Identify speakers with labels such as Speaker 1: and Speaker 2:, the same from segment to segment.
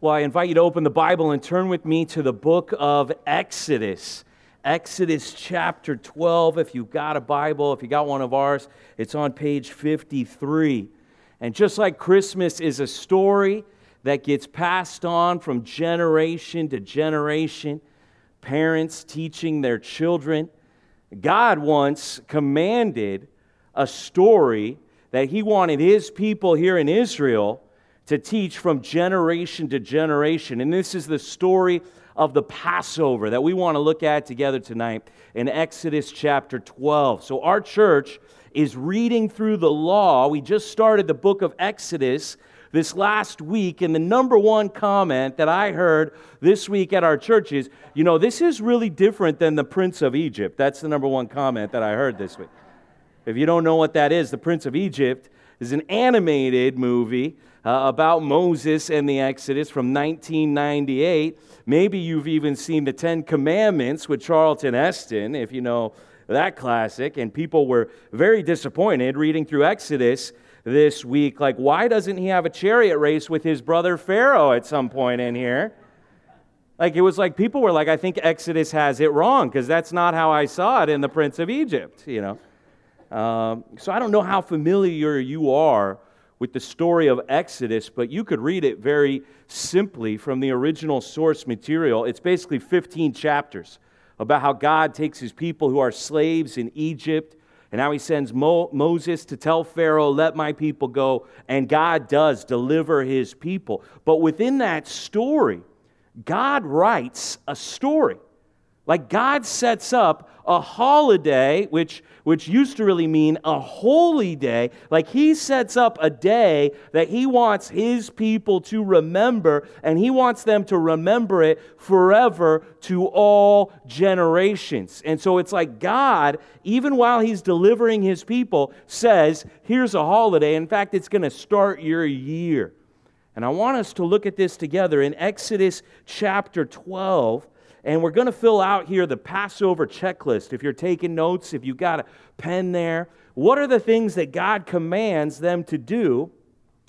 Speaker 1: Well, I invite you to open the Bible and turn with me to the book of Exodus. Exodus chapter 12. If you've got a Bible, if you got one of ours, it's on page 53. And just like Christmas is a story that gets passed on from generation to generation, parents teaching their children, God once commanded a story that He wanted His people here in Israel to teach from generation to generation. And this is the story of the Passover that we want to look at together tonight in Exodus chapter 12. So, our church is reading through the law. We just started the book of Exodus this last week, and the number one comment that I heard this week at our church is, you know, this is really different than the Prince of Egypt. That's the number one comment that I heard this week. If you don't know what that is, the Prince of Egypt is an animated movie uh, about Moses and the Exodus from 1998. Maybe you've even seen the Ten Commandments with Charlton Heston, if you know that classic. And people were very disappointed reading through Exodus this week. Like, why doesn't he have a chariot race with his brother Pharaoh at some point in here? Like, it was like people were like, I think Exodus has it wrong because that's not how I saw it in The Prince of Egypt, you know. Um, so I don't know how familiar you are with the story of Exodus, but you could read it very simply from the original source material. It's basically 15 chapters about how God takes his people who are slaves in Egypt and how he sends Mo- Moses to tell Pharaoh, Let my people go. And God does deliver his people. But within that story, God writes a story. Like God sets up a holiday, which, which used to really mean a holy day. Like he sets up a day that he wants his people to remember, and he wants them to remember it forever to all generations. And so it's like God, even while he's delivering his people, says, Here's a holiday. In fact, it's going to start your year. And I want us to look at this together in Exodus chapter 12 and we're going to fill out here the Passover checklist. If you're taking notes, if you've got a pen there, what are the things that God commands them to do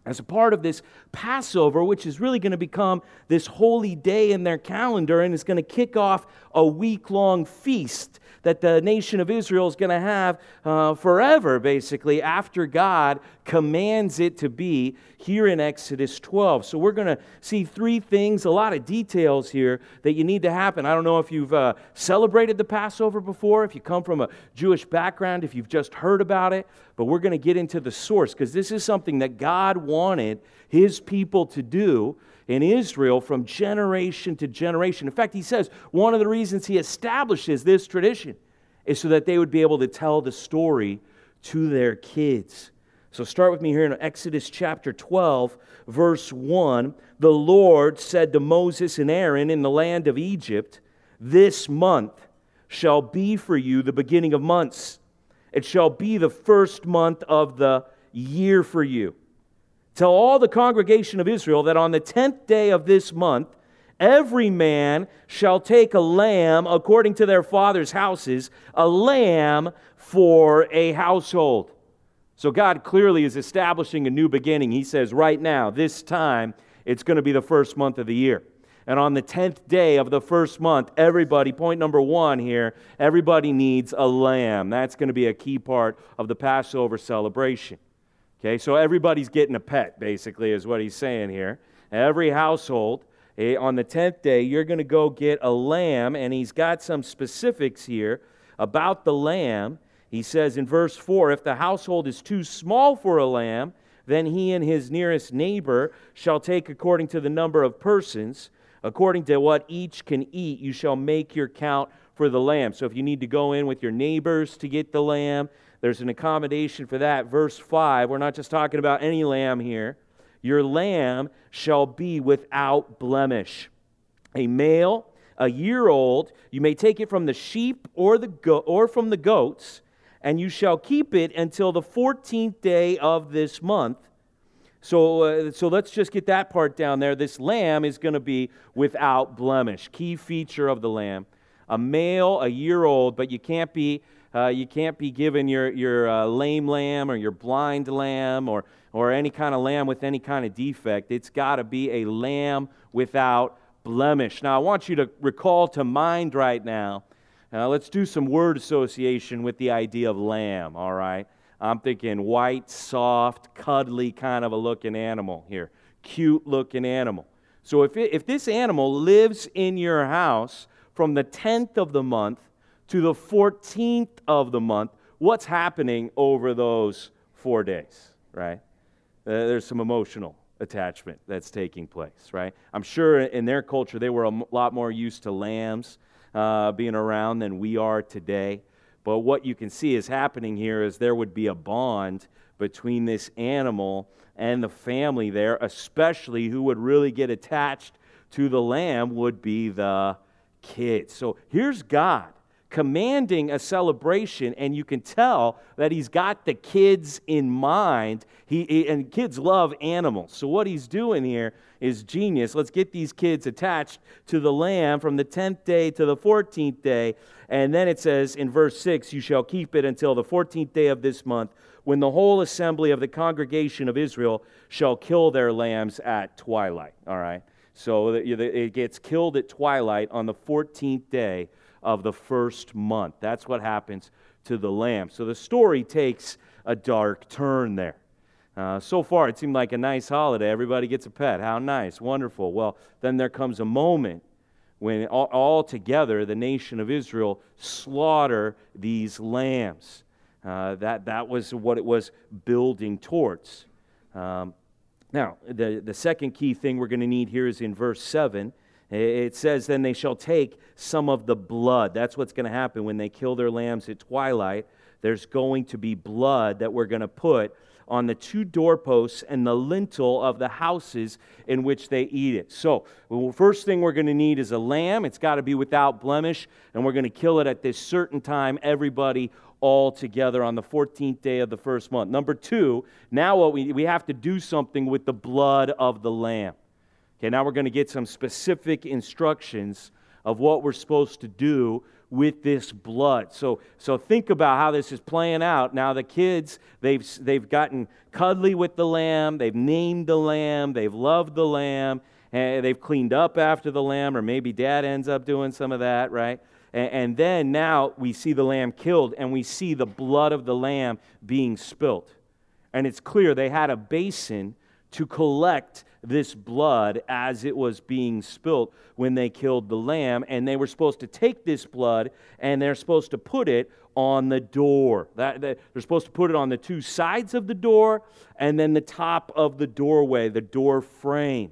Speaker 1: as a part of this Passover, which is really going to become this holy day in their calendar and is going to kick off a week long feast that the nation of Israel is going to have uh, forever, basically, after God commands it to be here in Exodus 12. So we're going to see three things, a lot of details here that you need to happen. I don't know if you've uh, celebrated the Passover before, if you come from a Jewish background, if you've just heard about it, but we're going to get into the source because this is something that God wanted his people to do in Israel from generation to generation. In fact, he says one of the reasons he establishes this tradition is so that they would be able to tell the story to their kids. So start with me here in Exodus chapter 12, verse 1. The Lord said to Moses and Aaron in the land of Egypt, This month shall be for you the beginning of months. It shall be the first month of the year for you. Tell all the congregation of Israel that on the tenth day of this month, every man shall take a lamb according to their father's houses, a lamb for a household. So God clearly is establishing a new beginning. He says, right now, this time, it's going to be the first month of the year. And on the 10th day of the first month, everybody, point number one here, everybody needs a lamb. That's going to be a key part of the Passover celebration. Okay, so everybody's getting a pet, basically, is what he's saying here. Every household, eh, on the 10th day, you're going to go get a lamb, and he's got some specifics here about the lamb. He says in verse 4 If the household is too small for a lamb, then he and his nearest neighbor shall take according to the number of persons. According to what each can eat, you shall make your count for the lamb. So if you need to go in with your neighbors to get the lamb, there's an accommodation for that. Verse 5, we're not just talking about any lamb here. Your lamb shall be without blemish. A male, a year old, you may take it from the sheep or, the go- or from the goats, and you shall keep it until the 14th day of this month. So, uh, so let's just get that part down there. This lamb is going to be without blemish. Key feature of the lamb a male, a year old, but you can't be Uh, you can't be given your, your uh, lame lamb or your blind lamb or, or any kind of lamb with any kind of defect. It's got to be a lamb without blemish. Now, I want you to recall to mind right now. Uh, let's do some word association with the idea of lamb, all right? I'm thinking white, soft, cuddly kind of a looking animal here. Cute looking animal. So if, it, if this animal lives in your house from the 10th of the month to the 14th of the month, what's happening over those four days, right? Uh, there's some emotional attachment that's taking place, right? I'm sure in their culture they were a lot more used to lambs uh, being around than we are today. But what you can see is happening here is there would be a bond between this animal and the family there, especially who would really get attached to the lamb would be the kids. So here's God commanding a celebration, and you can tell that he's got the kids in mind. He, and kids love animals. So what he's doing here is genius. Let's get these kids attached to the lamb from the 10th day to the 14th day. And then it says in verse 6 You shall keep it until the 14th day of this month, when the whole assembly of the congregation of Israel shall kill their lambs at twilight. All right? So it gets killed at twilight on the 14th day of the first month. That's what happens to the lamb. So the story takes a dark turn there. Uh, so far, it seemed like a nice holiday. Everybody gets a pet. How nice, wonderful. Well, then there comes a moment when all, all together the nation of Israel slaughter these lambs. Uh, that, that was what it was building towards. Um, now, the, the second key thing we're going to need here is in verse 7. It says, Then they shall take some of the blood. That's what's going to happen when they kill their lambs at twilight. There's going to be blood that we're going to put on the two doorposts and the lintel of the houses in which they eat it. So, the first thing we're going to need is a lamb. It's got to be without blemish, and we're going to kill it at this certain time, everybody all together on the 14th day of the first month. Number two, now what we, we have to do something with the blood of the lamb. Okay, now we're going to get some specific instructions of what we're supposed to do with this blood. So, so think about how this is playing out. Now the kids, they've, they've gotten cuddly with the lamb, they've named the lamb, they've loved the lamb, and they've cleaned up after the lamb, or maybe dad ends up doing some of that, right? And, and then now we see the lamb killed, and we see the blood of the lamb being spilt. And it's clear they had a basin to collect this blood as it was being spilt when they killed the lamb. And they were supposed to take this blood and they're supposed to put it on the door. That, that, they're supposed to put it on the two sides of the door and then the top of the doorway, the door frame.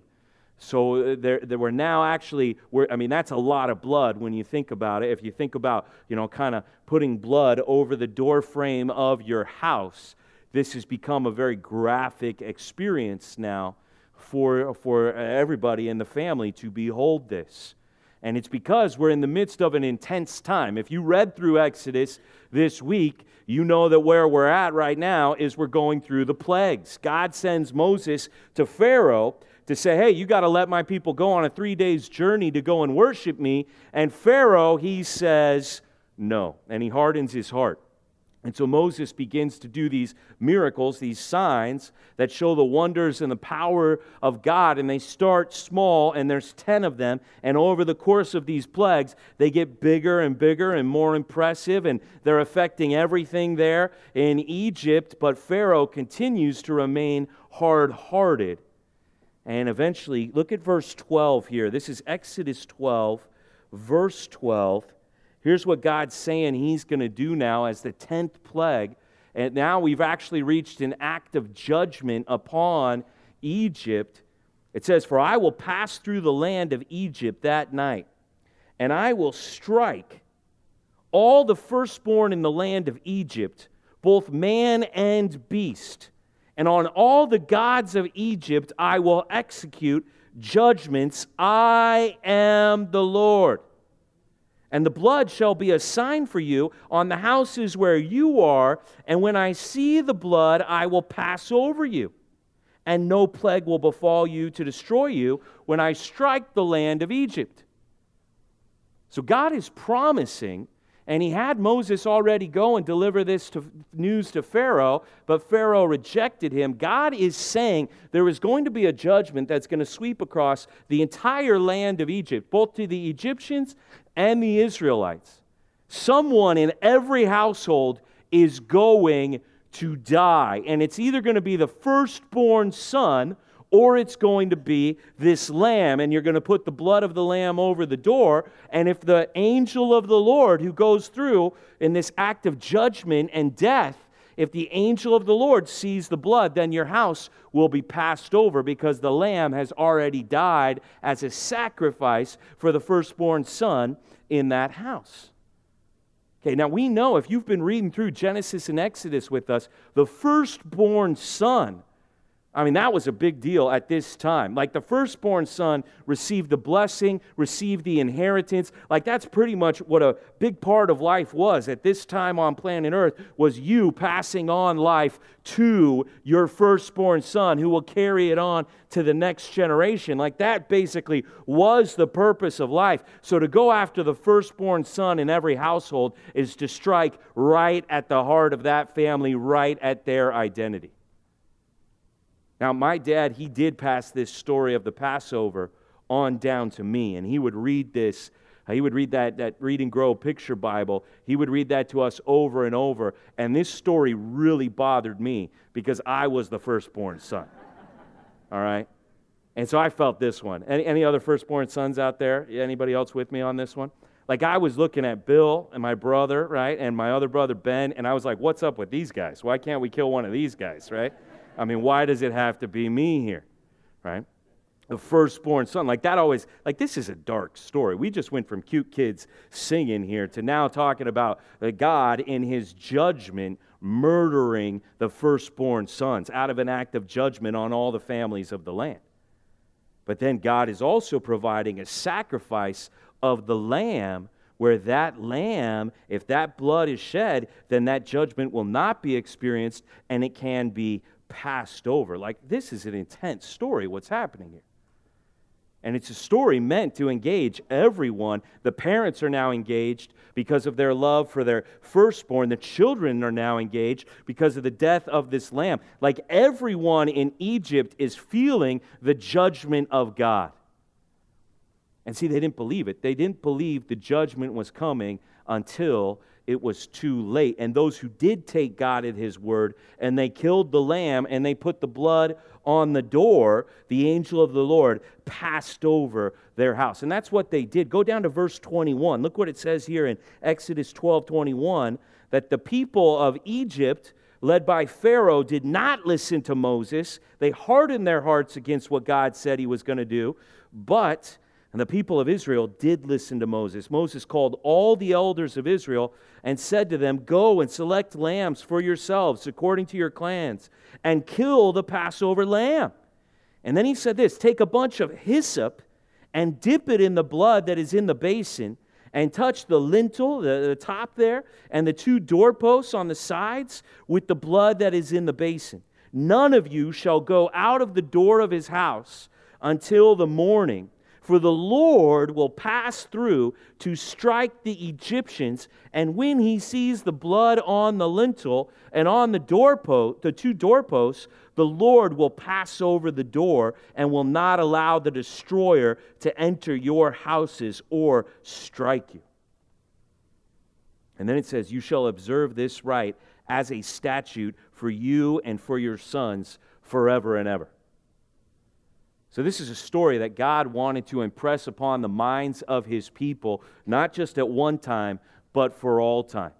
Speaker 1: So uh, there, there were now actually, I mean, that's a lot of blood when you think about it. If you think about, you know, kind of putting blood over the door frame of your house, this has become a very graphic experience now for, for everybody in the family to behold this. And it's because we're in the midst of an intense time. If you read through Exodus this week, you know that where we're at right now is we're going through the plagues. God sends Moses to Pharaoh to say, hey, you got to let my people go on a three days journey to go and worship me. And Pharaoh, he says, no. And he hardens his heart. And so Moses begins to do these miracles, these signs that show the wonders and the power of God. And they start small, and there's 10 of them. And over the course of these plagues, they get bigger and bigger and more impressive, and they're affecting everything there in Egypt. But Pharaoh continues to remain hard hearted. And eventually, look at verse 12 here. This is Exodus 12, verse 12. Here's what God's saying He's going to do now as the 10th plague. And now we've actually reached an act of judgment upon Egypt. It says, For I will pass through the land of Egypt that night, and I will strike all the firstborn in the land of Egypt, both man and beast. And on all the gods of Egypt I will execute judgments. I am the Lord. And the blood shall be a sign for you on the houses where you are. And when I see the blood, I will pass over you. And no plague will befall you to destroy you when I strike the land of Egypt. So God is promising And he had Moses already go and deliver this to, news to Pharaoh, but Pharaoh rejected him. God is saying there is going to be a judgment that's going to sweep across the entire land of Egypt, both to the Egyptians and the Israelites. Someone in every household is going to die. And it's either going to be the firstborn son or it's going to be this lamb, and you're going to put the blood of the lamb over the door. And if the angel of the Lord who goes through in this act of judgment and death, if the angel of the Lord sees the blood, then your house will be passed over because the lamb has already died as a sacrifice for the firstborn son in that house. Okay, now we know if you've been reading through Genesis and Exodus with us, the firstborn son I mean, that was a big deal at this time. Like the firstborn son received the blessing, received the inheritance. Like that's pretty much what a big part of life was at this time on planet Earth was you passing on life to your firstborn son who will carry it on to the next generation. Like that basically was the purpose of life. So to go after the firstborn son in every household is to strike right at the heart of that family, right at their identity. Now, my dad, he did pass this story of the Passover on down to me, and he would read this. Uh, he would read that, that Read and Grow picture Bible. He would read that to us over and over. And this story really bothered me because I was the firstborn son. All right? And so I felt this one. Any, any other firstborn sons out there? Anybody else with me on this one? Like I was looking at Bill and my brother, right? And my other brother Ben, and I was like, what's up with these guys? Why can't we kill one of these guys, right? I mean, why does it have to be me here? Right? The firstborn son. Like that always, like this is a dark story. We just went from cute kids singing here to now talking about God in his judgment murdering the firstborn sons out of an act of judgment on all the families of the land. But then God is also providing a sacrifice of the lamb where that lamb, if that blood is shed, then that judgment will not be experienced and it can be passed over. Like, this is an intense story, what's happening here. And it's a story meant to engage everyone. The parents are now engaged because of their love for their firstborn. The children are now engaged because of the death of this lamb. Like everyone in Egypt is feeling the judgment of God. And see, they didn't believe it. They didn't believe the judgment was coming until it was too late. And those who did take God at his word and they killed the lamb and they put the blood on the door, the angel of the Lord passed over their house. And that's what they did. Go down to verse 21. Look what it says here in Exodus 12 21 that the people of Egypt led by Pharaoh, did not listen to Moses. They hardened their hearts against what God said he was going to do. But and the people of Israel did listen to Moses. Moses called all the elders of Israel and said to them, Go and select lambs for yourselves according to your clans, and kill the Passover lamb. And then he said this Take a bunch of hyssop and dip it in the blood that is in the basin, and touch the lintel, the, the top there, and the two doorposts on the sides with the blood that is in the basin. None of you shall go out of the door of his house until the morning for the Lord will pass through to strike the Egyptians, and when he sees the blood on the lintel and on the doorpost, the two doorposts, the Lord will pass over the door and will not allow the destroyer to enter your houses or strike you. And then it says, You shall observe this rite as a statute for you and for your sons forever and ever. So, this is a story that God wanted to impress upon the minds of his people, not just at one time, but for all time.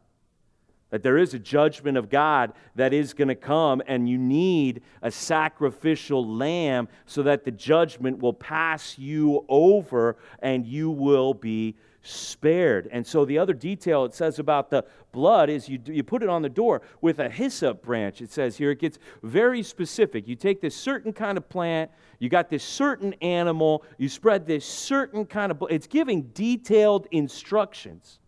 Speaker 1: That there is a judgment of God that is going to come, and you need a sacrificial lamb so that the judgment will pass you over and you will be spared. And so, the other detail it says about the blood is you, you put it on the door with a hyssop branch. It says here, it gets very specific. You take this certain kind of plant, you got this certain animal, you spread this certain kind of, it's giving detailed instructions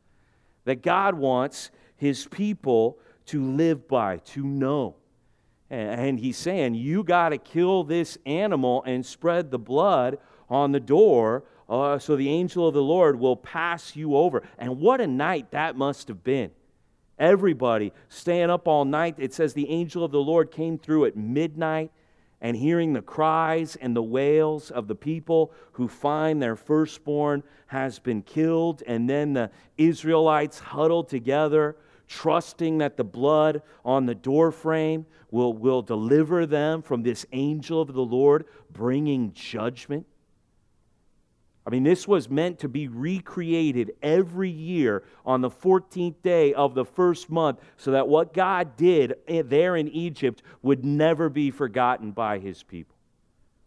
Speaker 1: that God wants his people to live by, to know. And he's saying, you got to kill this animal and spread the blood on the door uh, so the angel of the Lord will pass you over. And what a night that must have been. Everybody staying up all night. It says the angel of the Lord came through at midnight and hearing the cries and the wails of the people who find their firstborn has been killed. And then the Israelites huddled together, trusting that the blood on the doorframe will, will deliver them from this angel of the Lord bringing judgment. I mean, this was meant to be recreated every year on the 14th day of the first month so that what God did there in Egypt would never be forgotten by his people.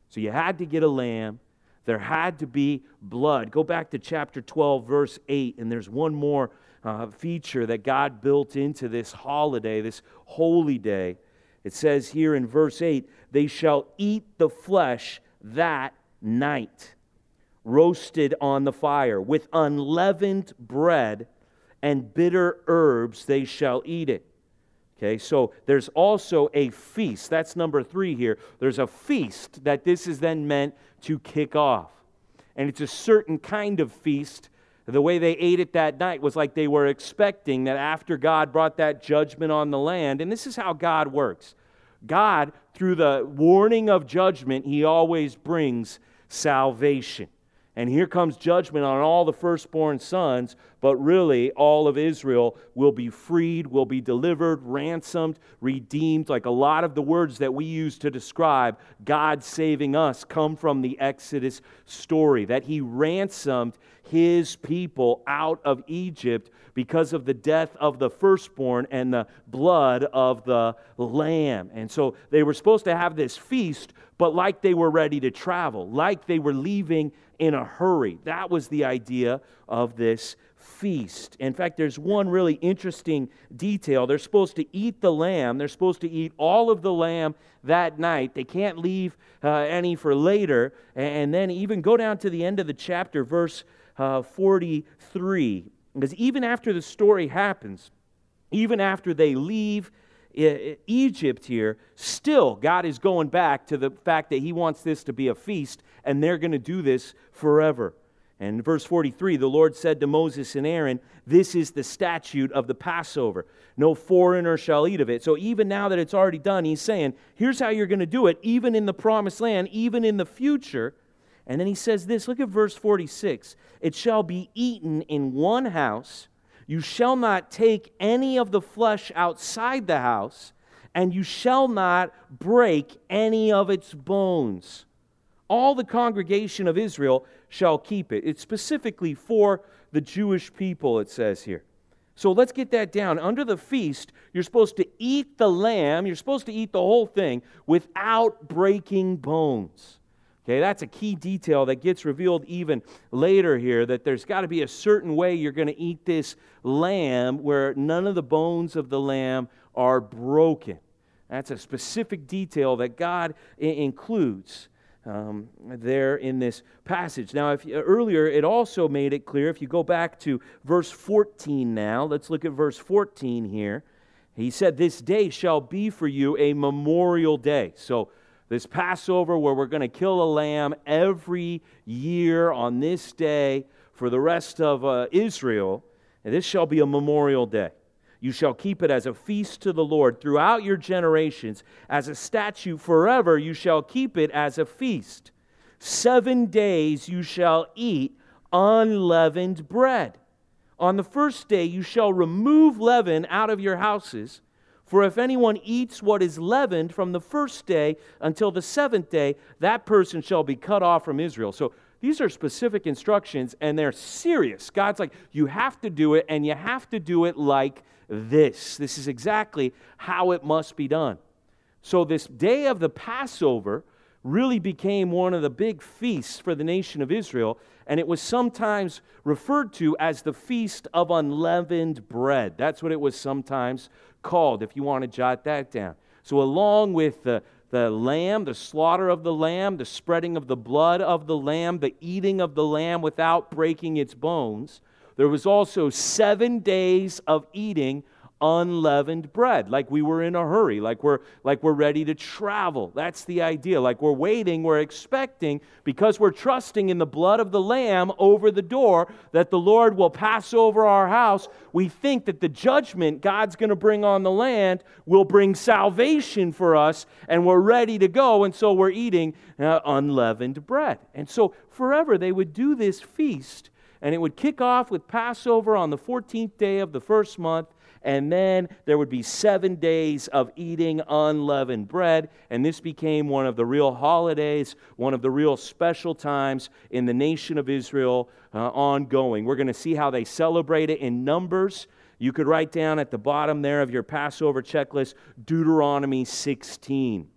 Speaker 1: So you had to get a lamb. There had to be blood. Go back to chapter 12, verse 8, and there's one more uh, feature that God built into this holiday, this holy day. It says here in verse 8, they shall eat the flesh that night roasted on the fire. With unleavened bread and bitter herbs they shall eat it. Okay, so there's also a feast. That's number three here. There's a feast that this is then meant to kick off. And it's a certain kind of feast. The way they ate it that night was like they were expecting that after God brought that judgment on the land, and this is how God works God, through the warning of judgment, He always brings salvation. And here comes judgment on all the firstborn sons, but really all of Israel will be freed, will be delivered, ransomed, redeemed. Like a lot of the words that we use to describe God saving us come from the Exodus story that He ransomed His people out of Egypt because of the death of the firstborn and the blood of the lamb. And so they were supposed to have this feast, but like they were ready to travel, like they were leaving in a hurry. That was the idea of this feast. In fact, there's one really interesting detail. They're supposed to eat the lamb, they're supposed to eat all of the lamb that night. They can't leave uh, any for later. And then even go down to the end of the chapter, verse uh, 43. Because even after the story happens, even after they leave Egypt here, still God is going back to the fact that He wants this to be a feast, and they're going to do this forever. And verse 43, the Lord said to Moses and Aaron, This is the statute of the Passover. No foreigner shall eat of it. So even now that it's already done, he's saying, Here's how you're going to do it, even in the promised land, even in the future. And then he says this look at verse 46 It shall be eaten in one house you shall not take any of the flesh outside the house, and you shall not break any of its bones. All the congregation of Israel shall keep it. It's specifically for the Jewish people, it says here. So let's get that down. Under the feast, you're supposed to eat the lamb, you're supposed to eat the whole thing without breaking bones. Okay, that's a key detail that gets revealed even later here that there's got to be a certain way you're going to eat this lamb where none of the bones of the lamb are broken. That's a specific detail that God I- includes um, there in this passage. Now, if earlier it also made it clear, if you go back to verse 14 now, let's look at verse 14 here. He said, This day shall be for you a memorial day. So, this Passover where we're going to kill a lamb every year on this day for the rest of uh, Israel. And this shall be a memorial day. You shall keep it as a feast to the Lord throughout your generations. As a statute forever, you shall keep it as a feast. Seven days you shall eat unleavened bread. On the first day you shall remove leaven out of your houses. For if anyone eats what is leavened from the first day until the seventh day, that person shall be cut off from Israel. So these are specific instructions and they're serious. God's like, you have to do it and you have to do it like this. This is exactly how it must be done. So, this day of the Passover really became one of the big feasts for the nation of Israel, and it was sometimes referred to as the Feast of Unleavened Bread. That's what it was sometimes called, if you want to jot that down. So, along with the, the lamb, the slaughter of the lamb, the spreading of the blood of the lamb, the eating of the lamb without breaking its bones, there was also seven days of eating unleavened bread, like we were in a hurry, like we're like we're ready to travel. That's the idea. Like we're waiting, we're expecting because we're trusting in the blood of the lamb over the door that the Lord will pass over our house. We think that the judgment God's going to bring on the land will bring salvation for us and we're ready to go and so we're eating uh, unleavened bread. And so forever they would do this feast and it would kick off with Passover on the 14th day of the first month and then there would be seven days of eating unleavened bread. And this became one of the real holidays, one of the real special times in the nation of Israel uh, ongoing. We're going to see how they celebrate it in Numbers. You could write down at the bottom there of your Passover checklist Deuteronomy 16.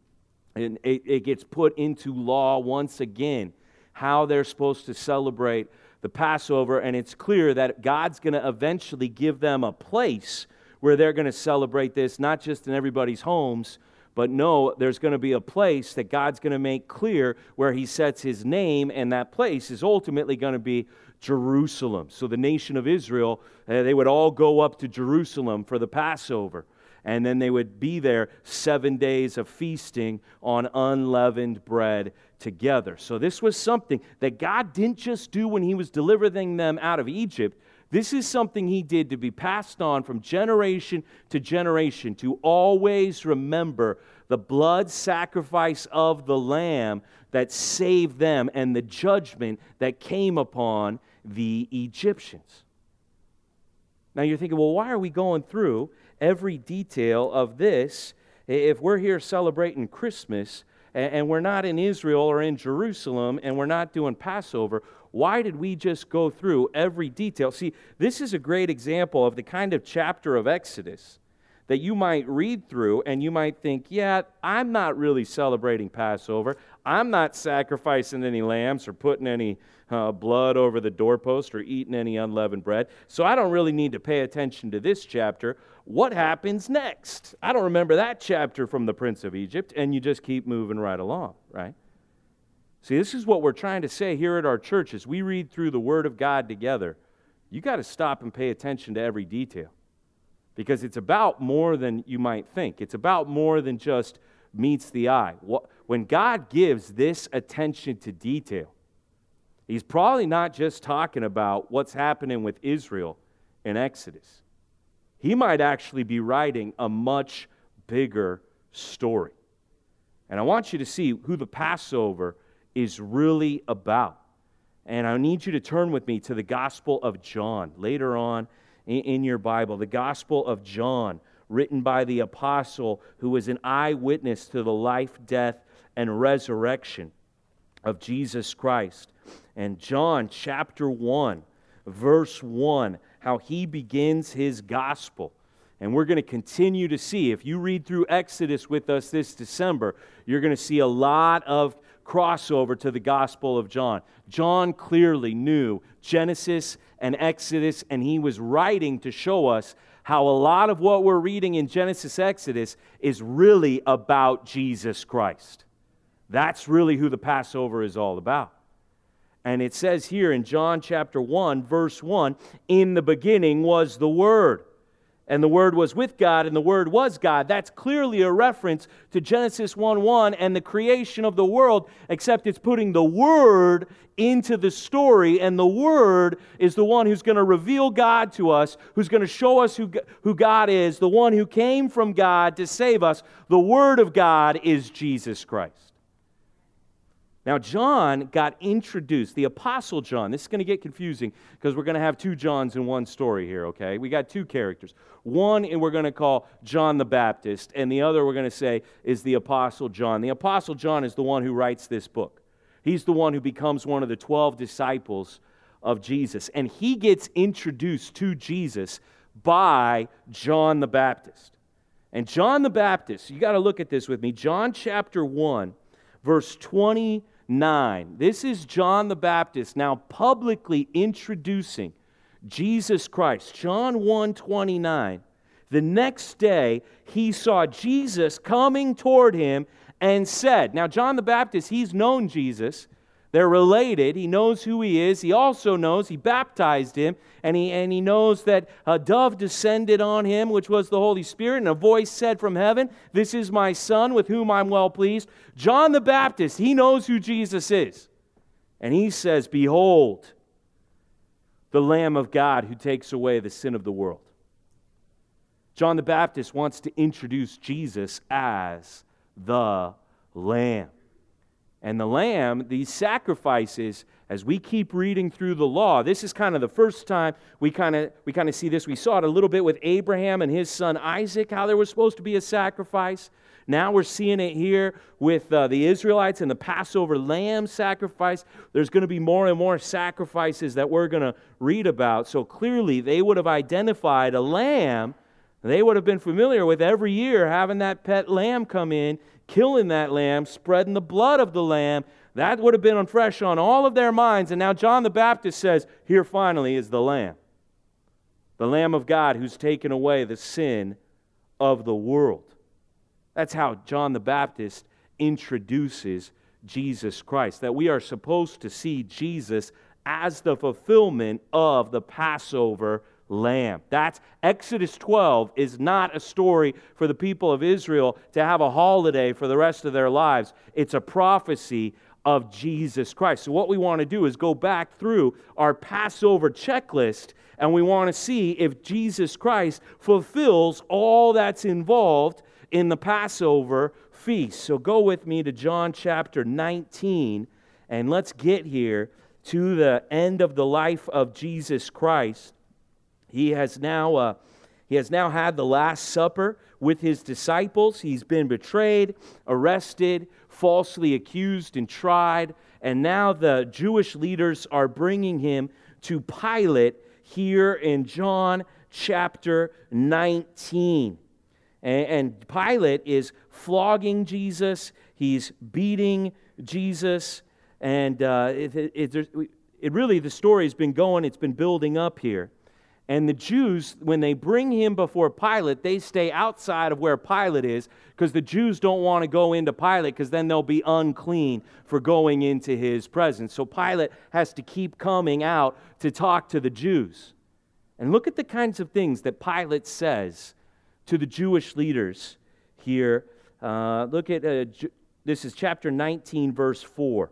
Speaker 1: And it, it gets put into law once again how they're supposed to celebrate the Passover, and it's clear that God's going to eventually give them a place where they're going to celebrate this, not just in everybody's homes, but no, there's going to be a place that God's going to make clear where He sets His name, and that place is ultimately going to be Jerusalem. So the nation of Israel, uh, they would all go up to Jerusalem for the Passover. And then they would be there seven days of feasting on unleavened bread together. So, this was something that God didn't just do when He was delivering them out of Egypt, this is something he did to be passed on from generation to generation, to always remember the blood sacrifice of the Lamb that saved them and the judgment that came upon the Egyptians. Now you're thinking, well, why are we going through every detail of this if we're here celebrating Christmas and we're not in Israel or in Jerusalem and we're not doing Passover? Why did we just go through every detail? See, this is a great example of the kind of chapter of Exodus that you might read through and you might think, yeah, I'm not really celebrating Passover. I'm not sacrificing any lambs or putting any uh, blood over the doorpost or eating any unleavened bread. So I don't really need to pay attention to this chapter. What happens next? I don't remember that chapter from the Prince of Egypt, and you just keep moving right along, right? See, this is what we're trying to say here at our church as we read through the Word of God together. You got to stop and pay attention to every detail because it's about more than you might think. It's about more than just meets the eye. When God gives this attention to detail, He's probably not just talking about what's happening with Israel in Exodus. He might actually be writing a much bigger story. And I want you to see who the Passover is really about. And I need you to turn with me to the Gospel of John later on in, your Bible. The Gospel of John, written by the apostle who was an eyewitness to the life, death, and resurrection of Jesus Christ. And John chapter 1, verse 1, how he begins his gospel. And we're going to continue to see, if you read through Exodus with us this December, you're going to see a lot of crossover to the Gospel of John. John clearly knew Genesis and Exodus, and he was writing to show us how a lot of what we're reading in Genesis Exodus is really about Jesus Christ. That's really who the Passover is all about. And it says here in John chapter 1, verse 1 In the beginning was the Word and the Word was with God, and the Word was God. That's clearly a reference to Genesis 1 1 and the creation of the world, except it's putting the Word into the story, and the Word is the one who's going to reveal God to us, who's going to show us who, who God is, the one who came from God to save us. The Word of God is Jesus Christ. Now, John got introduced, the Apostle John. This is going to get confusing because we're going to have two Johns in one story here, okay? We got two characters. One we're going to call John the Baptist, and the other we're going to say is the Apostle John. The Apostle John is the one who writes this book, he's the one who becomes one of the 12 disciples of Jesus. And he gets introduced to Jesus by John the Baptist. And John the Baptist, you got to look at this with me. John chapter 1, verse 20 9. This is John the Baptist now publicly introducing Jesus Christ. John 1 29. The next day, he saw Jesus coming toward him and said, Now, John the Baptist, he's known Jesus. They're related. He knows who he is. He also knows he baptized him, and he, and he knows that a dove descended on him, which was the Holy Spirit, and a voice said from heaven, This is my Son, with whom I'm well pleased. John the Baptist, he knows who Jesus is. And he says, Behold, the Lamb of God who takes away the sin of the world. John the Baptist wants to introduce Jesus as the Lamb. And the lamb, these sacrifices, as we keep reading through the law, this is kind of the first time we kind of we kind of see this. We saw it a little bit with Abraham and his son Isaac, how there was supposed to be a sacrifice. Now we're seeing it here with uh, the Israelites and the Passover lamb sacrifice. There's going to be more and more sacrifices that we're going to read about. So clearly, they would have identified a lamb. They would have been familiar with every year having that pet lamb come in killing that lamb, spreading the blood of the lamb. That would have been fresh on all of their minds. And now John the Baptist says, Here finally is the lamb, the lamb of God who's taken away the sin of the world. That's how John the Baptist introduces Jesus Christ, that we are supposed to see Jesus as the fulfillment of the Passover lamb. That's Exodus 12 is not a story for the people of Israel to have a holiday for the rest of their lives. It's a prophecy of Jesus Christ. So what we want to do is go back through our Passover checklist and we want to see if Jesus Christ fulfills all that's involved in the Passover feast. So go with me to John chapter 19 and let's get here to the end of the life of Jesus Christ. He has now, uh, he has now had the Last Supper with his disciples. He's been betrayed, arrested, falsely accused, and tried. And now the Jewish leaders are bringing him to Pilate here in John chapter 19. And, and Pilate is flogging Jesus, he's beating Jesus. And uh, it, it, it, it really, the story has been going, it's been building up here. And the Jews, when they bring him before Pilate, they stay outside of where Pilate is because the Jews don't want to go into Pilate because then they'll be unclean for going into his presence. So Pilate has to keep coming out to talk to the Jews. And look at the kinds of things that Pilate says to the Jewish leaders here. Uh, look at uh, this is chapter 19, verse 4.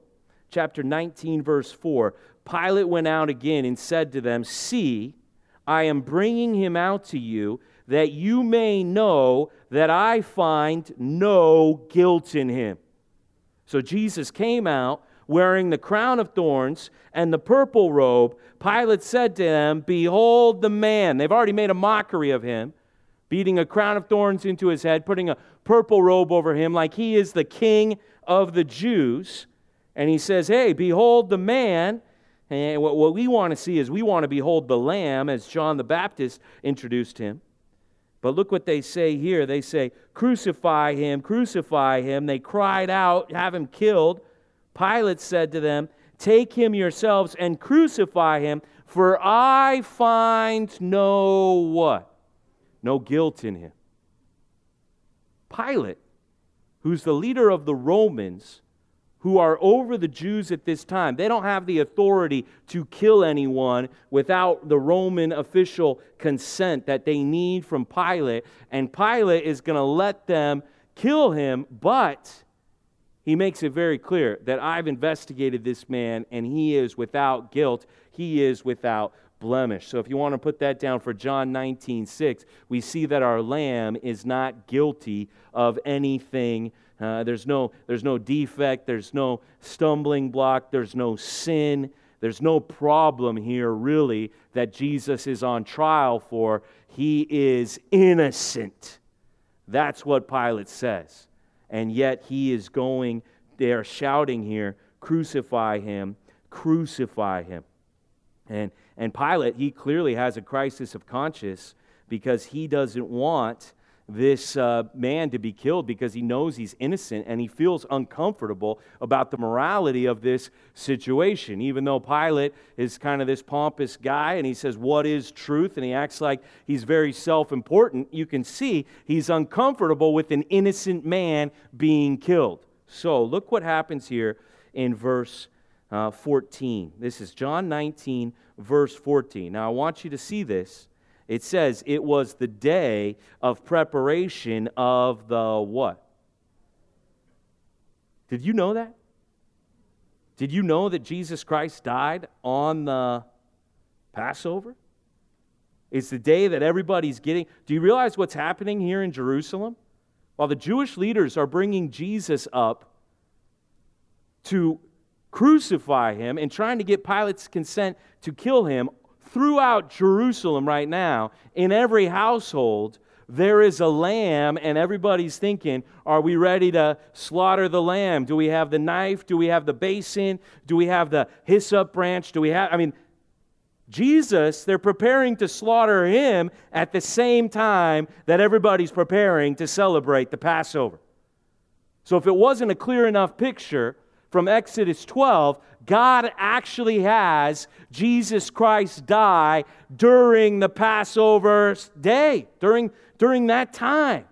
Speaker 1: Chapter 19, verse 4. Pilate went out again and said to them, See, I am bringing him out to you that you may know that I find no guilt in him. So Jesus came out wearing the crown of thorns and the purple robe. Pilate said to them, Behold the man. They've already made a mockery of him, beating a crown of thorns into his head, putting a purple robe over him, like he is the king of the Jews. And he says, Hey, behold the man. And what, what we want to see is we want to behold the Lamb as John the Baptist introduced him. But look what they say here. They say, Crucify him, crucify him. They cried out, Have him killed. Pilate said to them, Take him yourselves and crucify him, for I find no what? No guilt in him. Pilate, who's the leader of the Romans, who are over the Jews at this time. They don't have the authority to kill anyone without the Roman official consent that they need from Pilate. And Pilate is going to let them kill him, but he makes it very clear that I've investigated this man and he is without guilt, he is without blemish. So if you want to put that down for John 19 6, we see that our lamb is not guilty of anything uh, there's, no, there's no defect, there's no stumbling block, there's no sin, there's no problem here, really, that Jesus is on trial for. He is innocent. That's what Pilate says. And yet he is going, they are shouting here, crucify him, crucify him. And, and Pilate, he clearly has a crisis of conscience because he doesn't want this uh, man to be killed because he knows he's innocent and he feels uncomfortable about the morality of this situation. Even though Pilate is kind of this pompous guy and he says, What is truth? and he acts like he's very self important, you can see he's uncomfortable with an innocent man being killed. So look what happens here in verse uh, 14. This is John 19, verse 14. Now, I want you to see this. It says it was the day of preparation of the what? Did you know that? Did you know that Jesus Christ died on the Passover? It's the day that everybody's getting. Do you realize what's happening here in Jerusalem? While the Jewish leaders are bringing Jesus up to crucify him and trying to get Pilate's consent to kill him, throughout Jerusalem right now, in every household, there is a lamb, and everybody's thinking, are we ready to slaughter the lamb? Do we have the knife? Do we have the basin? Do we have the hyssop branch? Do we have, I mean, Jesus, they're preparing to slaughter him at the same time that everybody's preparing to celebrate the Passover. So if it wasn't a clear enough picture from Exodus 12, God actually has Jesus Christ die during the Passover day, during, during that time.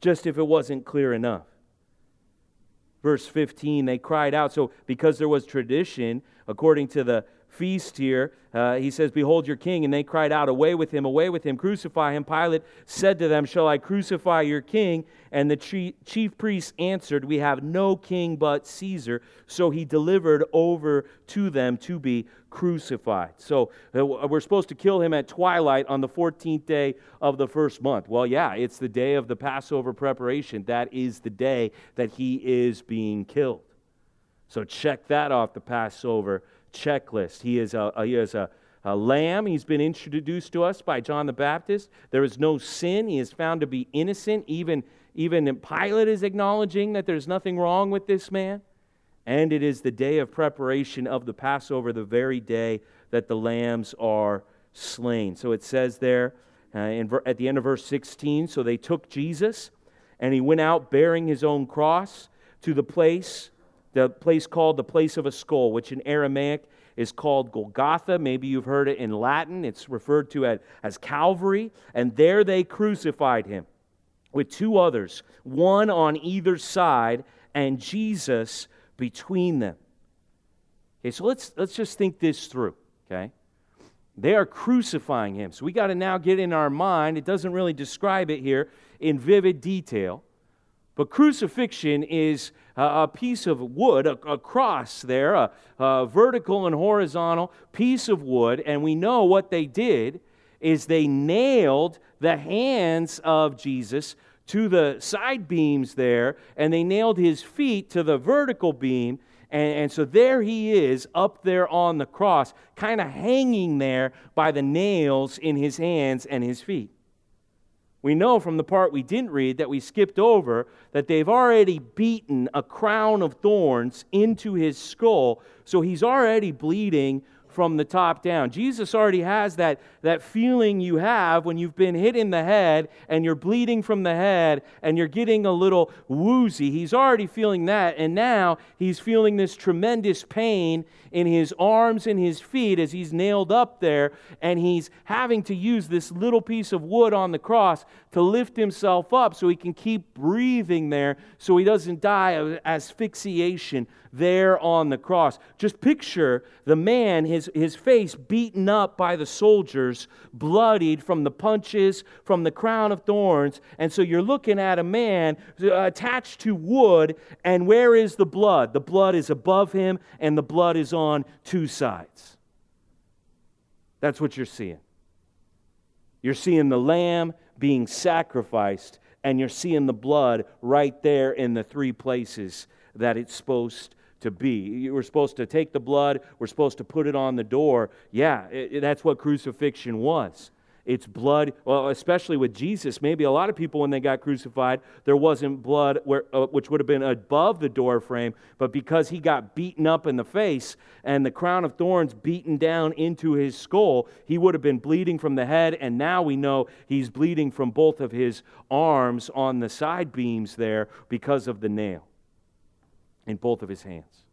Speaker 1: Just if it wasn't clear enough. Verse 15, they cried out. So, because there was tradition, according to the feast here, uh, he says, Behold your king. And they cried out, Away with him, away with him, crucify him. Pilate said to them, Shall I crucify your king? And the chief priests answered, We have no king but Caesar. So he delivered over to them to be crucified. So uh, we're supposed to kill him at twilight on the 14th day of the first month. Well, yeah, it's the day of the Passover preparation. That is the day that he is being killed. So check that off the Passover checklist. He is a, he is a, a lamb. He's been introduced to us by John the Baptist. There is no sin. He is found to be innocent. Even, even Pilate is acknowledging that there's nothing wrong with this man. And it is the day of preparation of the Passover, the very day that the lambs are slain. So it says there uh, in, at the end of verse 16 so they took Jesus, and he went out bearing his own cross to the place the place called the place of a skull, which in Aramaic is called Golgotha. Maybe you've heard it in Latin. It's referred to as, as Calvary. And there they crucified him with two others, one on either side, and Jesus between them. Okay, so let's, let's just think this through, okay? They are crucifying him. So we got to now get in our mind, it doesn't really describe it here in vivid detail, but crucifixion is a piece of wood, a, a cross there, a, a vertical and horizontal piece of wood. And we know what they did is they nailed the hands of Jesus to the side beams there, and they nailed his feet to the vertical beam. And, and so there he is up there on the cross, kind of hanging there by the nails in his hands and his feet. We know from the part we didn't read that we skipped over that they've already beaten a crown of thorns into his skull, so he's already bleeding from the top down. Jesus already has that, that feeling you have when you've been hit in the head and you're bleeding from the head and you're getting a little woozy. He's already feeling that, and now he's feeling this tremendous pain in his arms and his feet as he's nailed up there, and he's having to use this little piece of wood on the cross to lift himself up so he can keep breathing there so he doesn't die of asphyxiation there on the cross. Just picture the man, his, his face beaten up by the soldiers, bloodied from the punches, from the crown of thorns. And so you're looking at a man attached to wood, and where is the blood? The blood is above him, and the blood is on two sides. That's what you're seeing. You're seeing the lamb being sacrificed, and you're seeing the blood right there in the three places that it's supposed to be. We're supposed to take the blood, we're supposed to put it on the door. Yeah, it, that's what crucifixion was. It's blood, well, especially with Jesus. Maybe a lot of people, when they got crucified, there wasn't blood where, uh, which would have been above the door frame, but because he got beaten up in the face and the crown of thorns beaten down into his skull, he would have been bleeding from the head, and now we know he's bleeding from both of his arms on the side beams there because of the nail in both of his hands.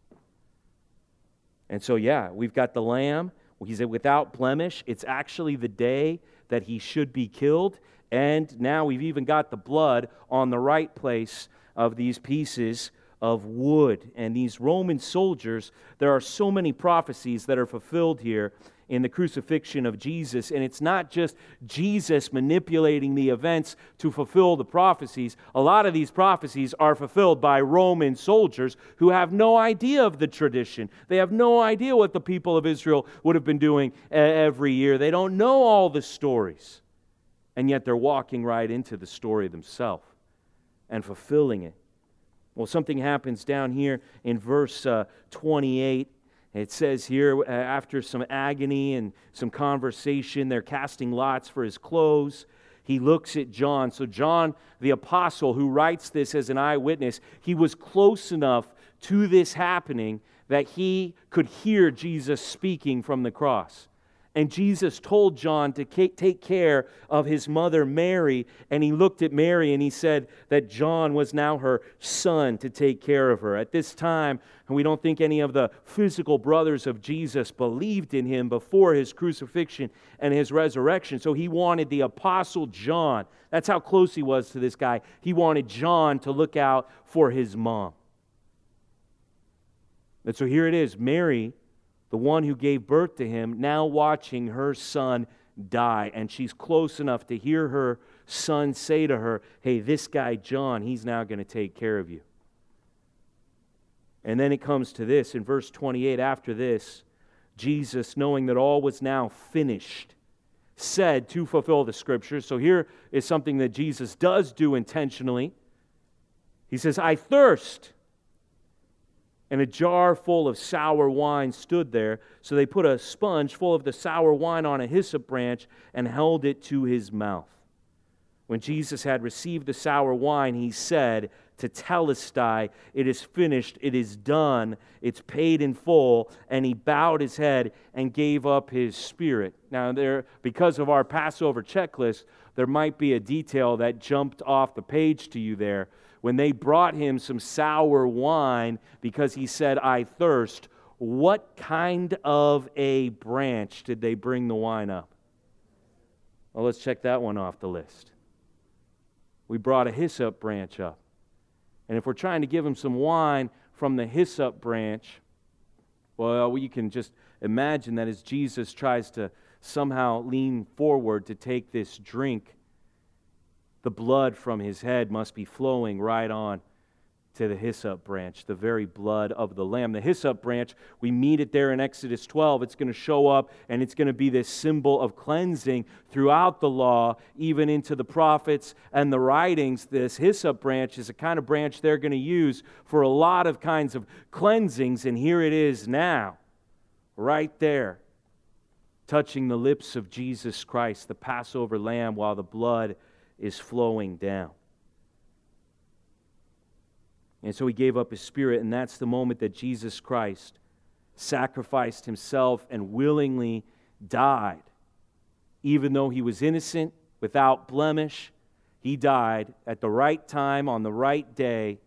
Speaker 1: And so, yeah, we've got the lamb. He's without blemish. It's actually the day that he should be killed. And now we've even got the blood on the right place of these pieces of wood. And these Roman soldiers, there are so many prophecies that are fulfilled here in the crucifixion of Jesus. And it's not just Jesus manipulating the events to fulfill the prophecies. A lot of these prophecies are fulfilled by Roman soldiers who have no idea of the tradition. They have no idea what the people of Israel would have been doing every year. They don't know all the stories. And yet they're walking right into the story themselves and fulfilling it. Well, something happens down here in verse uh, 28 it says here, uh, after some agony and some conversation, they're casting lots for his clothes. He looks at John. So, John, the apostle who writes this as an eyewitness, he was close enough to this happening that he could hear Jesus speaking from the cross. And Jesus told John to take care of his mother Mary. And he looked at Mary and he said that John was now her son to take care of her. At this time, we don't think any of the physical brothers of Jesus believed in him before his crucifixion and his resurrection. So he wanted the apostle John, that's how close he was to this guy. He wanted John to look out for his mom. And so here it is Mary the one who gave birth to him, now watching her son die. And she's close enough to hear her son say to her, Hey, this guy, John, he's now going to take care of you. And then it comes to this in verse 28 after this, Jesus, knowing that all was now finished, said to fulfill the scriptures. So here is something that Jesus does do intentionally. He says, I thirst and a jar full of sour wine stood there. So they put a sponge full of the sour wine on a hyssop branch and held it to his mouth. When Jesus had received the sour wine, he said Tetelestai, It is finished, it is done, it's paid in full. And he bowed his head and gave up his spirit. Now, there, because of our Passover checklist, there might be a detail that jumped off the page to you there when they brought him some sour wine because he said, I thirst, what kind of a branch did they bring the wine up? Well, let's check that one off the list. We brought a hyssop branch up. And if we're trying to give him some wine from the hyssop branch, well, you can just imagine that as Jesus tries to somehow lean forward to take this drink, the blood from his head must be flowing right on to the hyssop branch, the very blood of the Lamb. The hyssop branch, we meet it there in Exodus 12. It's going to show up and it's going to be this symbol of cleansing throughout the law, even into the prophets and the writings. This hyssop branch is a kind of branch they're going to use for a lot of kinds of cleansings, and here it is now, right there, touching the lips of Jesus Christ, the Passover lamb, while the blood is flowing down. And so he gave up his spirit, and that's the moment that Jesus Christ sacrificed himself and willingly died. Even though he was innocent, without blemish, he died at the right time, on the right day,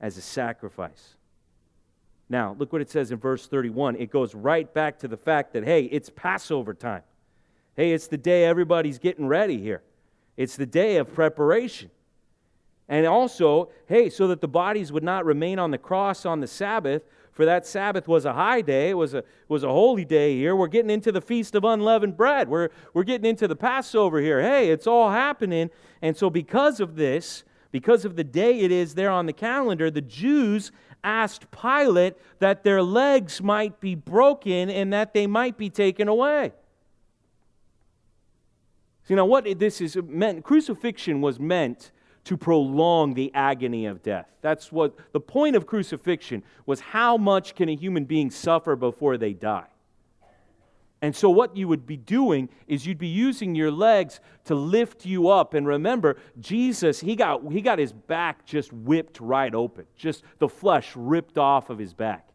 Speaker 1: as a sacrifice. Now, look what it says in verse 31. It goes right back to the fact that, hey, it's Passover time. Hey, it's the day everybody's getting ready here. It's the day of preparation. And also, hey, so that the bodies would not remain on the cross on the Sabbath, for that Sabbath was a high day, it was a, was a holy day here. We're getting into the Feast of Unleavened Bread. We're, we're getting into the Passover here. Hey, it's all happening. And so, because of this, because of the day it is there on the calendar, the Jews asked Pilate that their legs might be broken and that they might be taken away. See, now what this is meant, crucifixion was meant to prolong the agony of death. That's what the point of crucifixion was how much can a human being suffer before they die? And so, what you would be doing is you'd be using your legs to lift you up. And remember, Jesus, he got, he got his back just whipped right open, just the flesh ripped off of his back.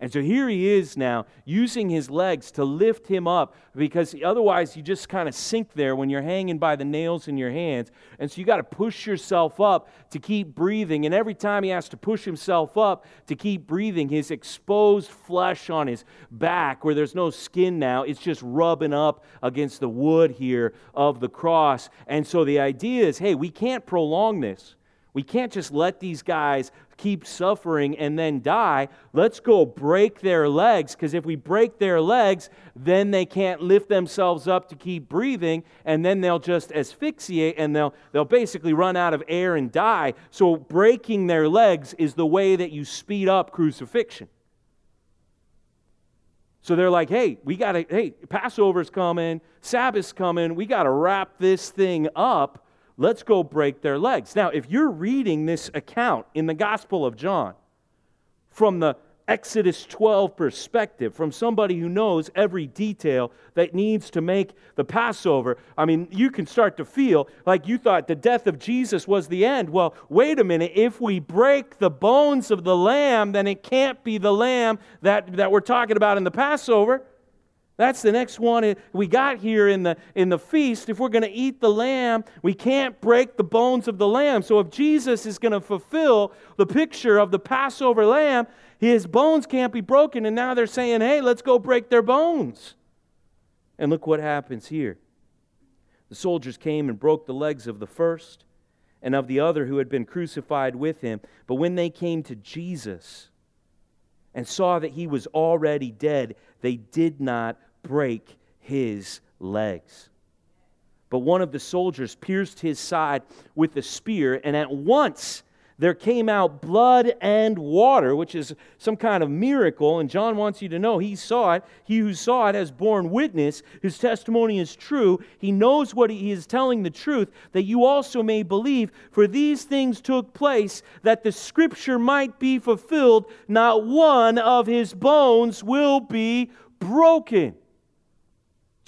Speaker 1: And so here he is now using his legs to lift him up because otherwise you just kind of sink there when you're hanging by the nails in your hands. And so you got to push yourself up to keep breathing. And every time he has to push himself up to keep breathing, his exposed flesh on his back, where there's no skin now, it's just rubbing up against the wood here of the cross. And so the idea is hey, we can't prolong this. We can't just let these guys keep suffering and then die. Let's go break their legs, because if we break their legs, then they can't lift themselves up to keep breathing, and then they'll just asphyxiate and they'll, they'll basically run out of air and die. So, breaking their legs is the way that you speed up crucifixion. So they're like, hey, we got to, hey, Passover's coming, Sabbath's coming, we got to wrap this thing up Let's go break their legs. Now, if you're reading this account in the Gospel of John from the Exodus 12 perspective, from somebody who knows every detail that needs to make the Passover, I mean, you can start to feel like you thought the death of Jesus was the end. Well, wait a minute. If we break the bones of the lamb, then it can't be the lamb that, that we're talking about in the Passover. That's the next one we got here in the, in the feast. If we're going to eat the lamb, we can't break the bones of the lamb. So if Jesus is going to fulfill the picture of the Passover lamb, his bones can't be broken. And now they're saying, hey, let's go break their bones. And look what happens here. The soldiers came and broke the legs of the first and of the other who had been crucified with him. But when they came to Jesus and saw that he was already dead, they did not break his legs. But one of the soldiers pierced his side with a spear, and at once there came out blood and water, which is some kind of miracle. And John wants you to know he saw it. He who saw it has borne witness. His testimony is true. He knows what he is telling the truth, that you also may believe. For these things took place that the scripture might be fulfilled. Not one of his bones will be broken.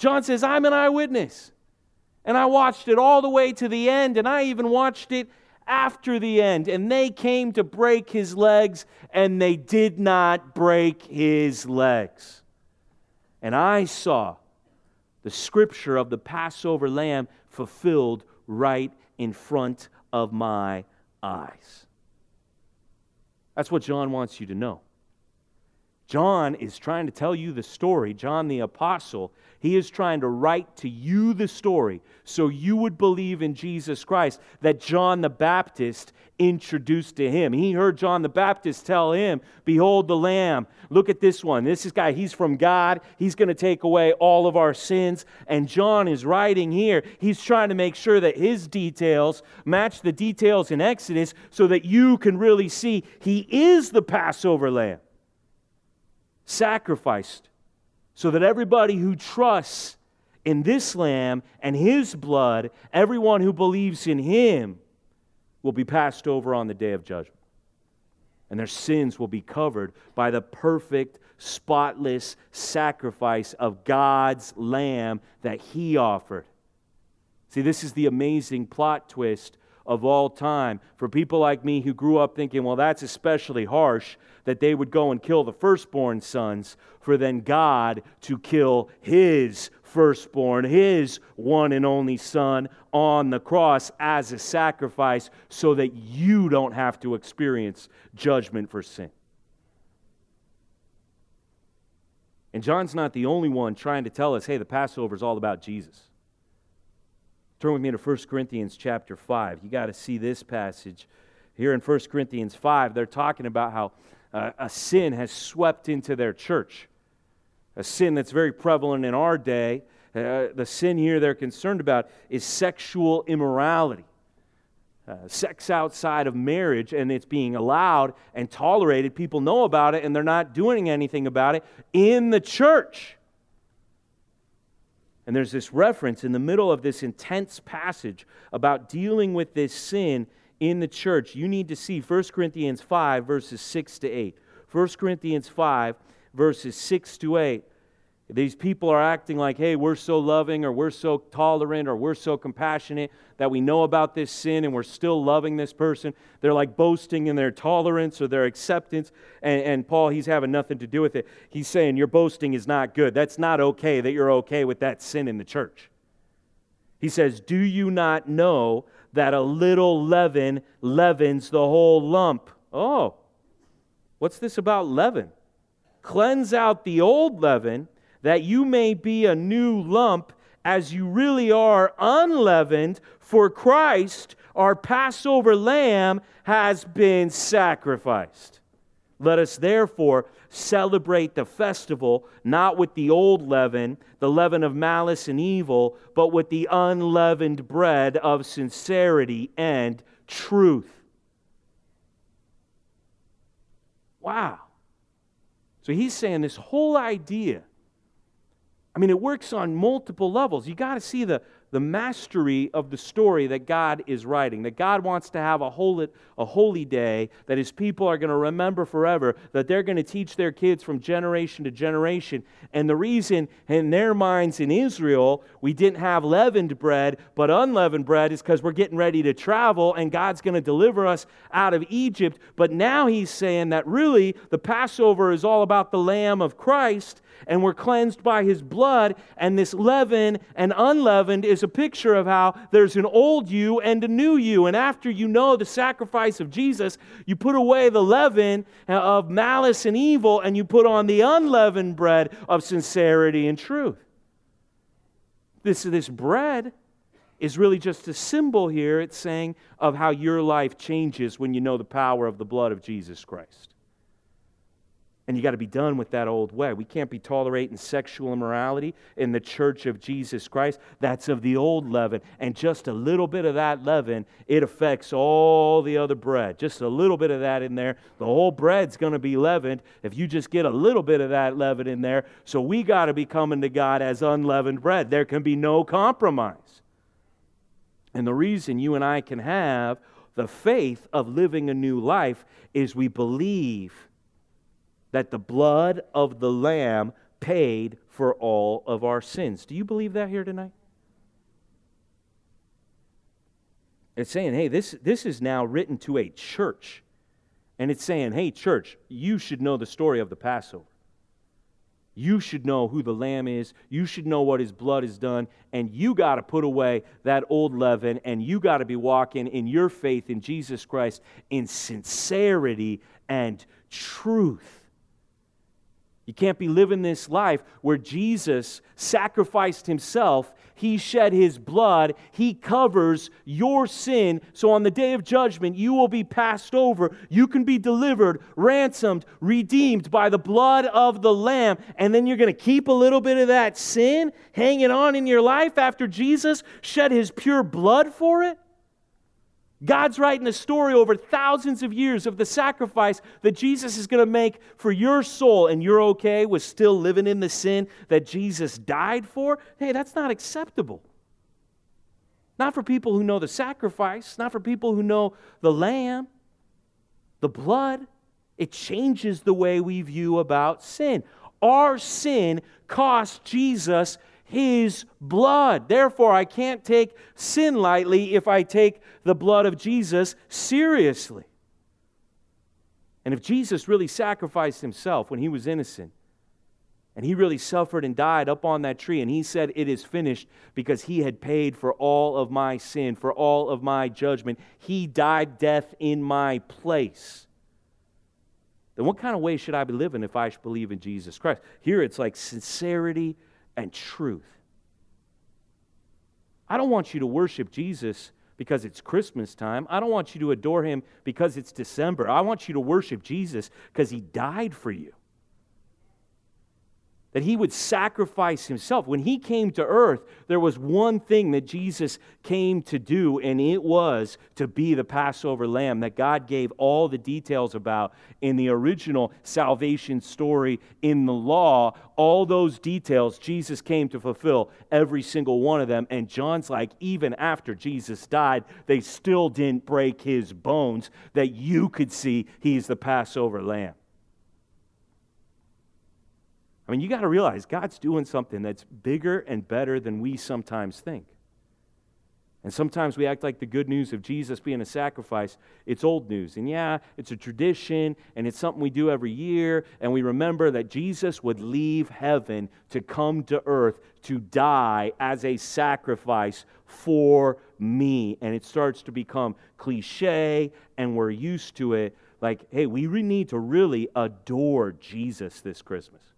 Speaker 1: John says, I'm an eyewitness. And I watched it all the way to the end, and I even watched it after the end. And they came to break his legs, and they did not break his legs. And I saw the scripture of the Passover lamb fulfilled right in front of my eyes. That's what John wants you to know. John is trying to tell you the story. John the Apostle he is trying to write to you the story so you would believe in Jesus Christ that John the Baptist introduced to him. He heard John the Baptist tell him, Behold the Lamb. Look at this one. This is guy, he's from God. He's going to take away all of our sins. And John is writing here. He's trying to make sure that his details match the details in Exodus so that you can really see he is the Passover lamb sacrificed so that everybody who trusts in this lamb and his blood, everyone who believes in him, will be passed over on the day of judgment. And their sins will be covered by the perfect, spotless sacrifice of God's lamb that he offered. See, this is the amazing plot twist of all time. For people like me who grew up thinking, well, that's especially harsh that they would go and kill the firstborn sons, for then God to kill his firstborn, his one and only son on the cross as a sacrifice so that you don't have to experience judgment for sin. And John's not the only one trying to tell us, hey, the Passover is all about Jesus. Turn with me to 1 Corinthians chapter 5. You got to see this passage. Here in 1 Corinthians 5, they're talking about how uh, a sin has swept into their church. A sin that's very prevalent in our day. Uh, the sin here they're concerned about is sexual immorality. Uh, sex outside of marriage, and it's being allowed and tolerated. People know about it, and they're not doing anything about it in the church. And there's this reference in the middle of this intense passage about dealing with this sin in the church. You need to see 1 Corinthians 5, verses 6 to 8. 1 Corinthians 5, verses 6 to 8. These people are acting like, hey, we're so loving or we're so tolerant or we're so compassionate that we know about this sin and we're still loving this person. They're like boasting in their tolerance or their acceptance. And, and Paul, he's having nothing to do with it. He's saying, your boasting is not good. That's not okay that you're okay with that sin in the church. He says, Do you not know that a little leaven leavens the whole lump? Oh, what's this about leaven? Cleanse out the old leaven that you may be a new lump as you really are unleavened, for Christ, our Passover lamb, has been sacrificed. Let us therefore celebrate the festival not with the old leaven, the leaven of malice and evil, but with the unleavened bread of sincerity and truth. Wow. So he's saying this whole idea. I mean, it works on multiple levels. You got to see the, the mastery of the story that God is writing. That God wants to have a holy, a holy day that his people are going to remember forever, that they're going to teach their kids from generation to generation. And the reason in their minds in Israel we didn't have leavened bread, but unleavened bread is because we're getting ready to travel and God's going to deliver us out of Egypt. But now he's saying that really the Passover is all about the Lamb of Christ and we're cleansed by his blood. And this leaven and unleavened is a picture of how there's an old you and a new you. And after you know the sacrifice of Jesus, you put away the leaven uh, of malice and evil and you put on the unleavened bread of sincerity and truth. This, this bread is really just a symbol here. It's saying of how your life changes when you know the power of the blood of Jesus Christ. And you got to be done with that old way. We can't be tolerating sexual immorality in the church of Jesus Christ. That's of the old leaven. And just a little bit of that leaven, it affects all the other bread. Just a little bit of that in there. The whole bread's going to be leavened if you just get a little bit of that leaven in there. So we got to be coming to God as unleavened bread. There can be no compromise. And the reason you and I can have the faith of living a new life is we believe that the blood of the Lamb paid for all of our sins. Do you believe that here tonight? It's saying, hey, this, this is now written to a church. And it's saying, hey, church, you should know the story of the Passover. You should know who the Lamb is. You should know what His blood has done. And you got to put away that old leaven. And you got to be walking in your faith in Jesus Christ in sincerity and truth. You can't be living this life where Jesus sacrificed himself. He shed his blood. He covers your sin. So on the day of judgment, you will be passed over. You can be delivered, ransomed, redeemed by the blood of the Lamb. And then you're going to keep a little bit of that sin hanging on in your life after Jesus shed his pure blood for it? God's writing a story over thousands of years of the sacrifice that Jesus is going to make for your soul, and you're okay with still living in the sin that Jesus died for? Hey, that's not acceptable. Not for people who know the sacrifice, not for people who know the lamb, the blood. It changes the way we view about sin. Our sin cost Jesus his blood. Therefore, I can't take sin lightly if I take the blood of Jesus seriously. And if Jesus really sacrificed himself when he was innocent, and he really suffered and died up on that tree, and he said, It is finished because he had paid for all of my sin, for all of my judgment. He died death in my place. Then what kind of way should I be living if I should believe in Jesus Christ? Here it's like sincerity and truth. I don't want you to worship Jesus because it's Christmas time. I don't want you to adore him because it's December. I want you to worship Jesus because he died for you that he would sacrifice himself. When he came to earth, there was one thing that Jesus came to do, and it was to be the Passover lamb that God gave all the details about in the original salvation story in the law. All those details Jesus came to fulfill, every single one of them. And John's like, even after Jesus died, they still didn't break his bones that you could see he's the Passover lamb. I mean, you got to realize God's doing something that's bigger and better than we sometimes think. And sometimes we act like the good news of Jesus being a sacrifice, it's old news. And yeah, it's a tradition and it's something we do every year. And we remember that Jesus would leave heaven to come to earth to die as a sacrifice for me. And it starts to become cliche and we're used to it. Like, hey, we need to really adore Jesus this Christmas.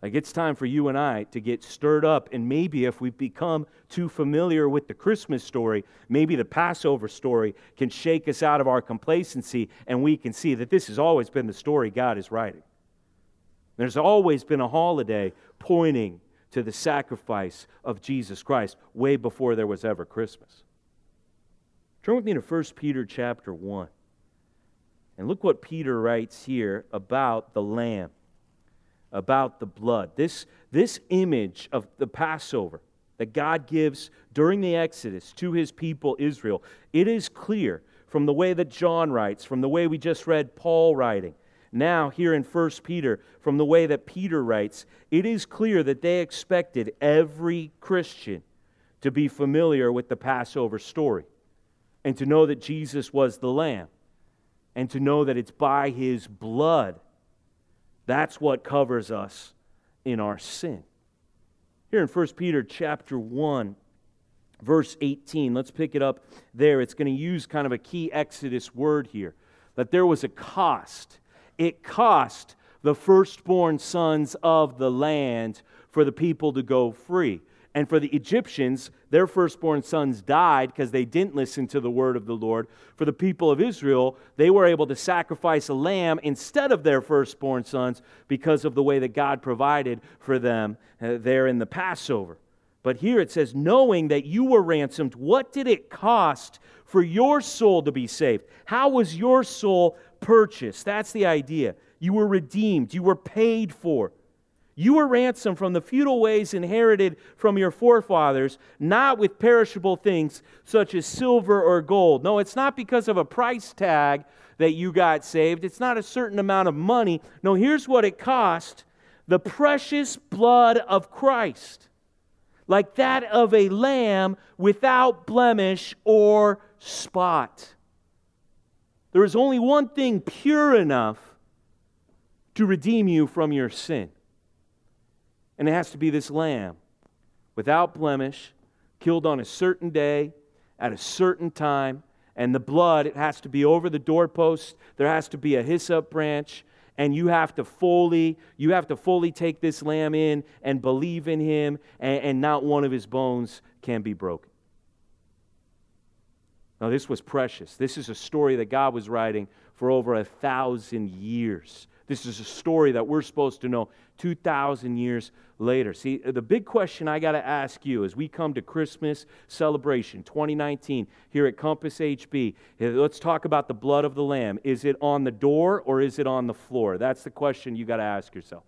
Speaker 1: Like it's time for you and I to get stirred up. And maybe if we've become too familiar with the Christmas story, maybe the Passover story can shake us out of our complacency and we can see that this has always been the story God is writing. There's always been a holiday pointing to the sacrifice of Jesus Christ way before there was ever Christmas. Turn with me to 1 Peter chapter 1. And look what Peter writes here about the lamb about the blood. This, this image of the Passover that God gives during the Exodus to his people Israel, it is clear from the way that John writes, from the way we just read Paul writing, now here in 1 Peter, from the way that Peter writes, it is clear that they expected every Christian to be familiar with the Passover story and to know that Jesus was the Lamb and to know that it's by his blood that's what covers us in our sin. Here in 1 Peter chapter 1, verse 18, let's pick it up there. It's going to use kind of a key Exodus word here that there was a cost. It cost the firstborn sons of the land for the people to go free. And for the Egyptians, their firstborn sons died because they didn't listen to the word of the Lord. For the people of Israel, they were able to sacrifice a lamb instead of their firstborn sons because of the way that God provided for them uh, there in the Passover. But here it says, knowing that you were ransomed, what did it cost for your soul to be saved? How was your soul purchased? That's the idea. You were redeemed, you were paid for. You were ransomed from the futile ways inherited from your forefathers, not with perishable things such as silver or gold. No, it's not because of a price tag that you got saved. It's not a certain amount of money. No, here's what it cost the precious blood of Christ, like that of a lamb without blemish or spot. There is only one thing pure enough to redeem you from your sin. And it has to be this lamb without blemish, killed on a certain day, at a certain time. And the blood, it has to be over the doorpost. There has to be a hyssop branch. And you have to fully, you have to fully take this lamb in and believe in him, and, and not one of his bones can be broken. Now, this was precious. This is a story that God was writing for over a thousand years. This is a story that we're supposed to know 2,000 years later. See, the big question I got to ask you as we come to Christmas celebration 2019 here at Compass HB, eh, let's talk about the blood of the Lamb. Is it on the door or is it on the floor? That's the question you got to ask yourself.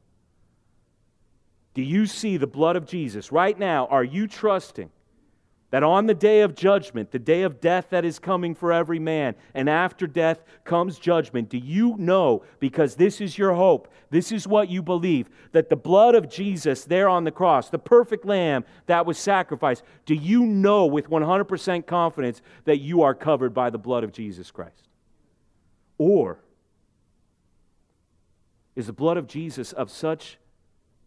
Speaker 1: Do you see the blood of Jesus right now? Are you trusting that on the day of judgment, the day of death that is coming for every man, and after death comes judgment, do you know, because this is your hope, this is what you believe, that the blood of Jesus there on the cross, the perfect lamb that was sacrificed, do you know with 100% confidence that you are covered by the blood of Jesus Christ? Or is the blood of Jesus of such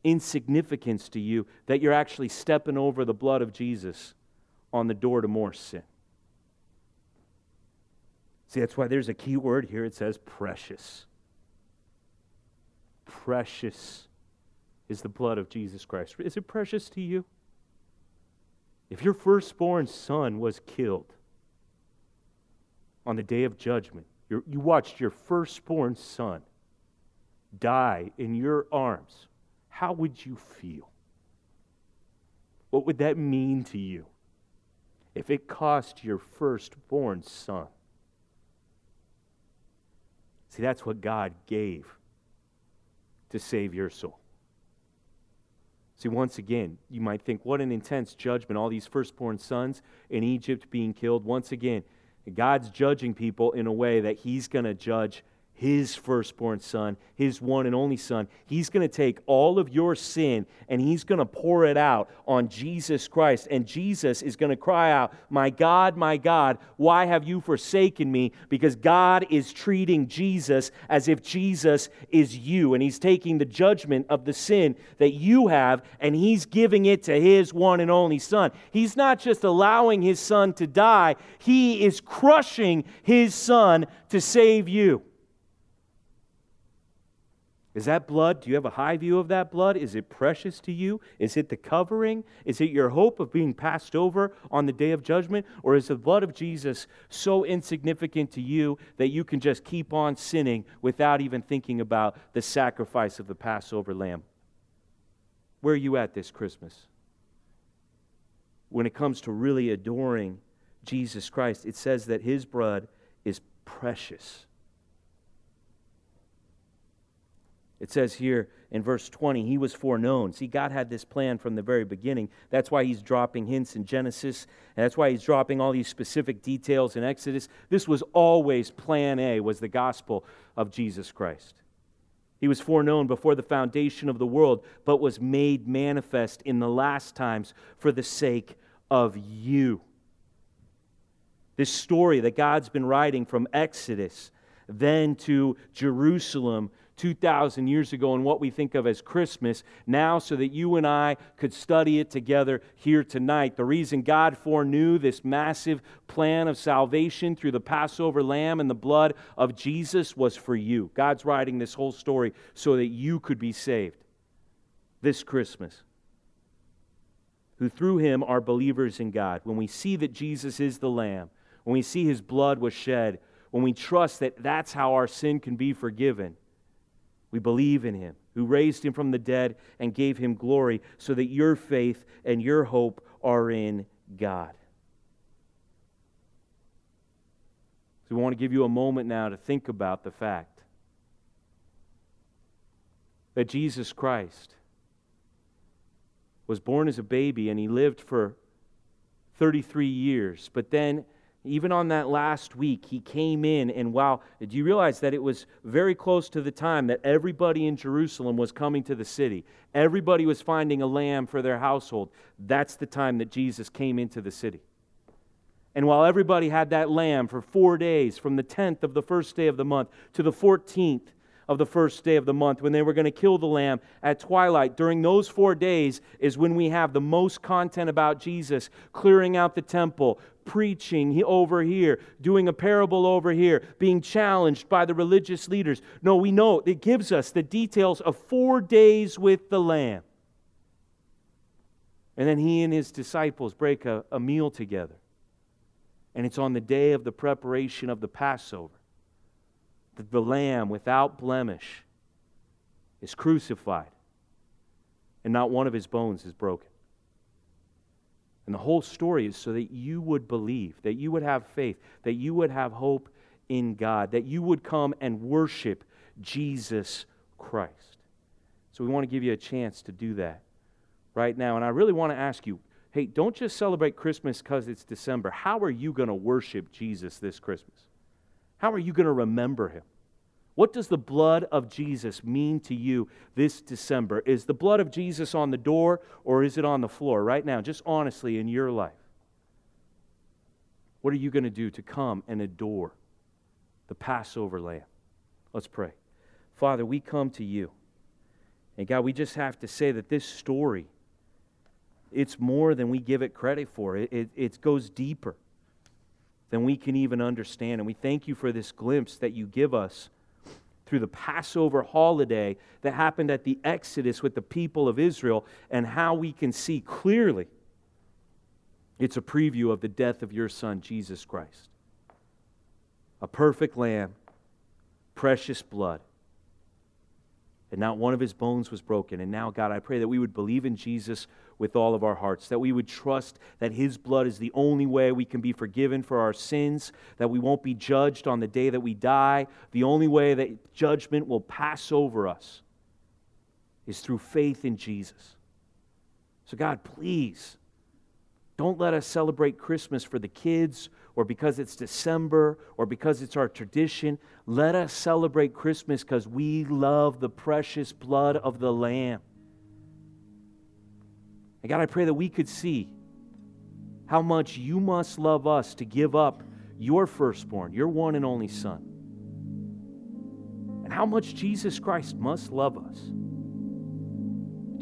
Speaker 1: insignificance to you that you're actually stepping over the blood of Jesus? On the door to more sin. See, that's why there's a key word here. It says precious. Precious is the blood of Jesus Christ. Is it precious to you? If your firstborn son was killed on the day of judgment, you watched your firstborn son die in your arms, how would you feel? What would that mean to you? If it cost your firstborn son. See, that's what God gave to save your soul. See, once again, you might think, what an intense judgment, all these firstborn sons in Egypt being killed. Once again, God's judging people in a way that He's going to judge his firstborn son, his one and only son. He's going to take all of your sin and he's going to pour it out on Jesus Christ. And Jesus is going to cry out, My God, my God, why have you forsaken me? Because God is treating Jesus as if Jesus is you. And he's taking the judgment of the sin that you have and he's giving it to his one and only son. He's not just allowing his son to die, he is crushing his son to save you. Is that blood? Do you have a high view of that blood? Is it precious to you? Is it the covering? Is it your hope of being passed over on the day of judgment? Or is the blood of Jesus so insignificant to you that you can just keep on sinning without even thinking about the sacrifice of the Passover lamb? Where are you at this Christmas? When it comes to really adoring Jesus Christ, it says that his blood is precious. It says here in verse 20, he was foreknown. See, God had this plan from the very beginning. That's why he's dropping hints in Genesis, and that's why he's dropping all these specific details in Exodus. This was always plan A, was the gospel of Jesus Christ. He was foreknown before the foundation of the world, but was made manifest in the last times for the sake of you. This story that God's been writing from Exodus, then to Jerusalem, 2,000 years ago and what we think of as Christmas now so that you and I could study it together here tonight. The reason God foreknew this massive plan of salvation through the Passover lamb and the blood of Jesus was for you. God's writing this whole story so that you could be saved this Christmas. Who through him are believers in God. When we see that Jesus is the lamb, when we see his blood was shed, when we trust that that's how our sin can be forgiven we believe in him, who raised him from the dead and gave him glory, so that your faith and your hope are in God. So we want to give you a moment now to think about the fact that Jesus Christ was born as a baby and he lived for 33 years, but then even on that last week, he came in, and wow, do you realize that it was very close to the time that everybody in Jerusalem was coming to the city? Everybody was finding a lamb for their household. That's the time that Jesus came into the city. And while everybody had that lamb for four days, from the 10th of the first day of the month to the 14th of the first day of the month, when they were going to kill the lamb at twilight, during those four days is when we have the most content about Jesus clearing out the temple, preaching over here, doing a parable over here, being challenged by the religious leaders. No, we know it gives us the details of four days with the Lamb. And then he and his disciples break a, a meal together. And it's on the day of the preparation of the Passover that the Lamb without blemish is crucified, and not one of his bones is broken. And the whole story is so that you would believe, that you would have faith, that you would have hope in God, that you would come and worship Jesus Christ. So we want to give you a chance to do that right now. And I really want to ask you hey, don't just celebrate Christmas because it's December. How are you going to worship Jesus this Christmas? How are you going to remember him? What does the blood of Jesus mean to you this December? Is the blood of Jesus on the door or is it on the floor right now, just honestly in your life? What are you going to do to come and adore the Passover lamb? Let's pray. Father, we come to you. And God, we just have to say that this story, it's more than we give it credit for. It, it, it goes deeper than we can even understand. And we thank you for this glimpse that you give us through the Passover holiday that happened at the Exodus with the people of Israel and how we can see clearly it's a preview of the death of your Son, Jesus Christ. A perfect lamb, precious blood and not one of his bones was broken. And now, God, I pray that we would believe in Jesus with all of our hearts, that we would trust that his blood is the only way we can be forgiven for our sins, that we won't be judged on the day that we die. The only way that judgment will pass over us is through faith in Jesus. So, God, please don't let us celebrate Christmas for the kids or because it's December or because it's our tradition. Let us celebrate Christmas because we love the precious blood of the Lamb. And God, I pray that we could see how much you must love us to give up your firstborn, your one and only Son, and how much Jesus Christ must love us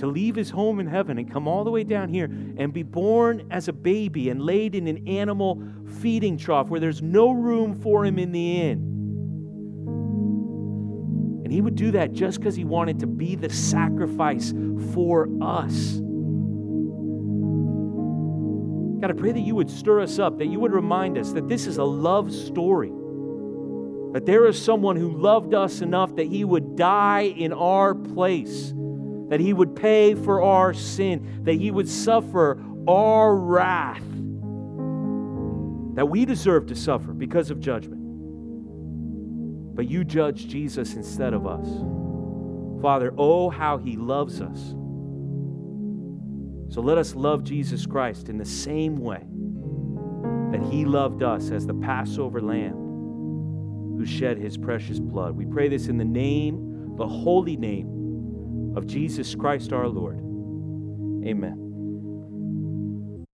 Speaker 1: to leave his home in heaven and come all the way down here and be born as a baby and laid in an animal feeding trough where there's no room for him in the inn. And he would do that just because he wanted to be the sacrifice for us. God, I pray that you would stir us up, that you would remind us that this is a love story. That there is someone who loved us enough that he would die in our place, that he would pay for our sin, that he would suffer our wrath that we deserve to suffer because of judgment. But you judge Jesus instead of us. Father, oh, how he loves us. So let us love Jesus Christ in the same way that he loved us as the Passover lamb who shed his precious blood. We pray this in the name, the holy name of Jesus Christ our Lord. Amen.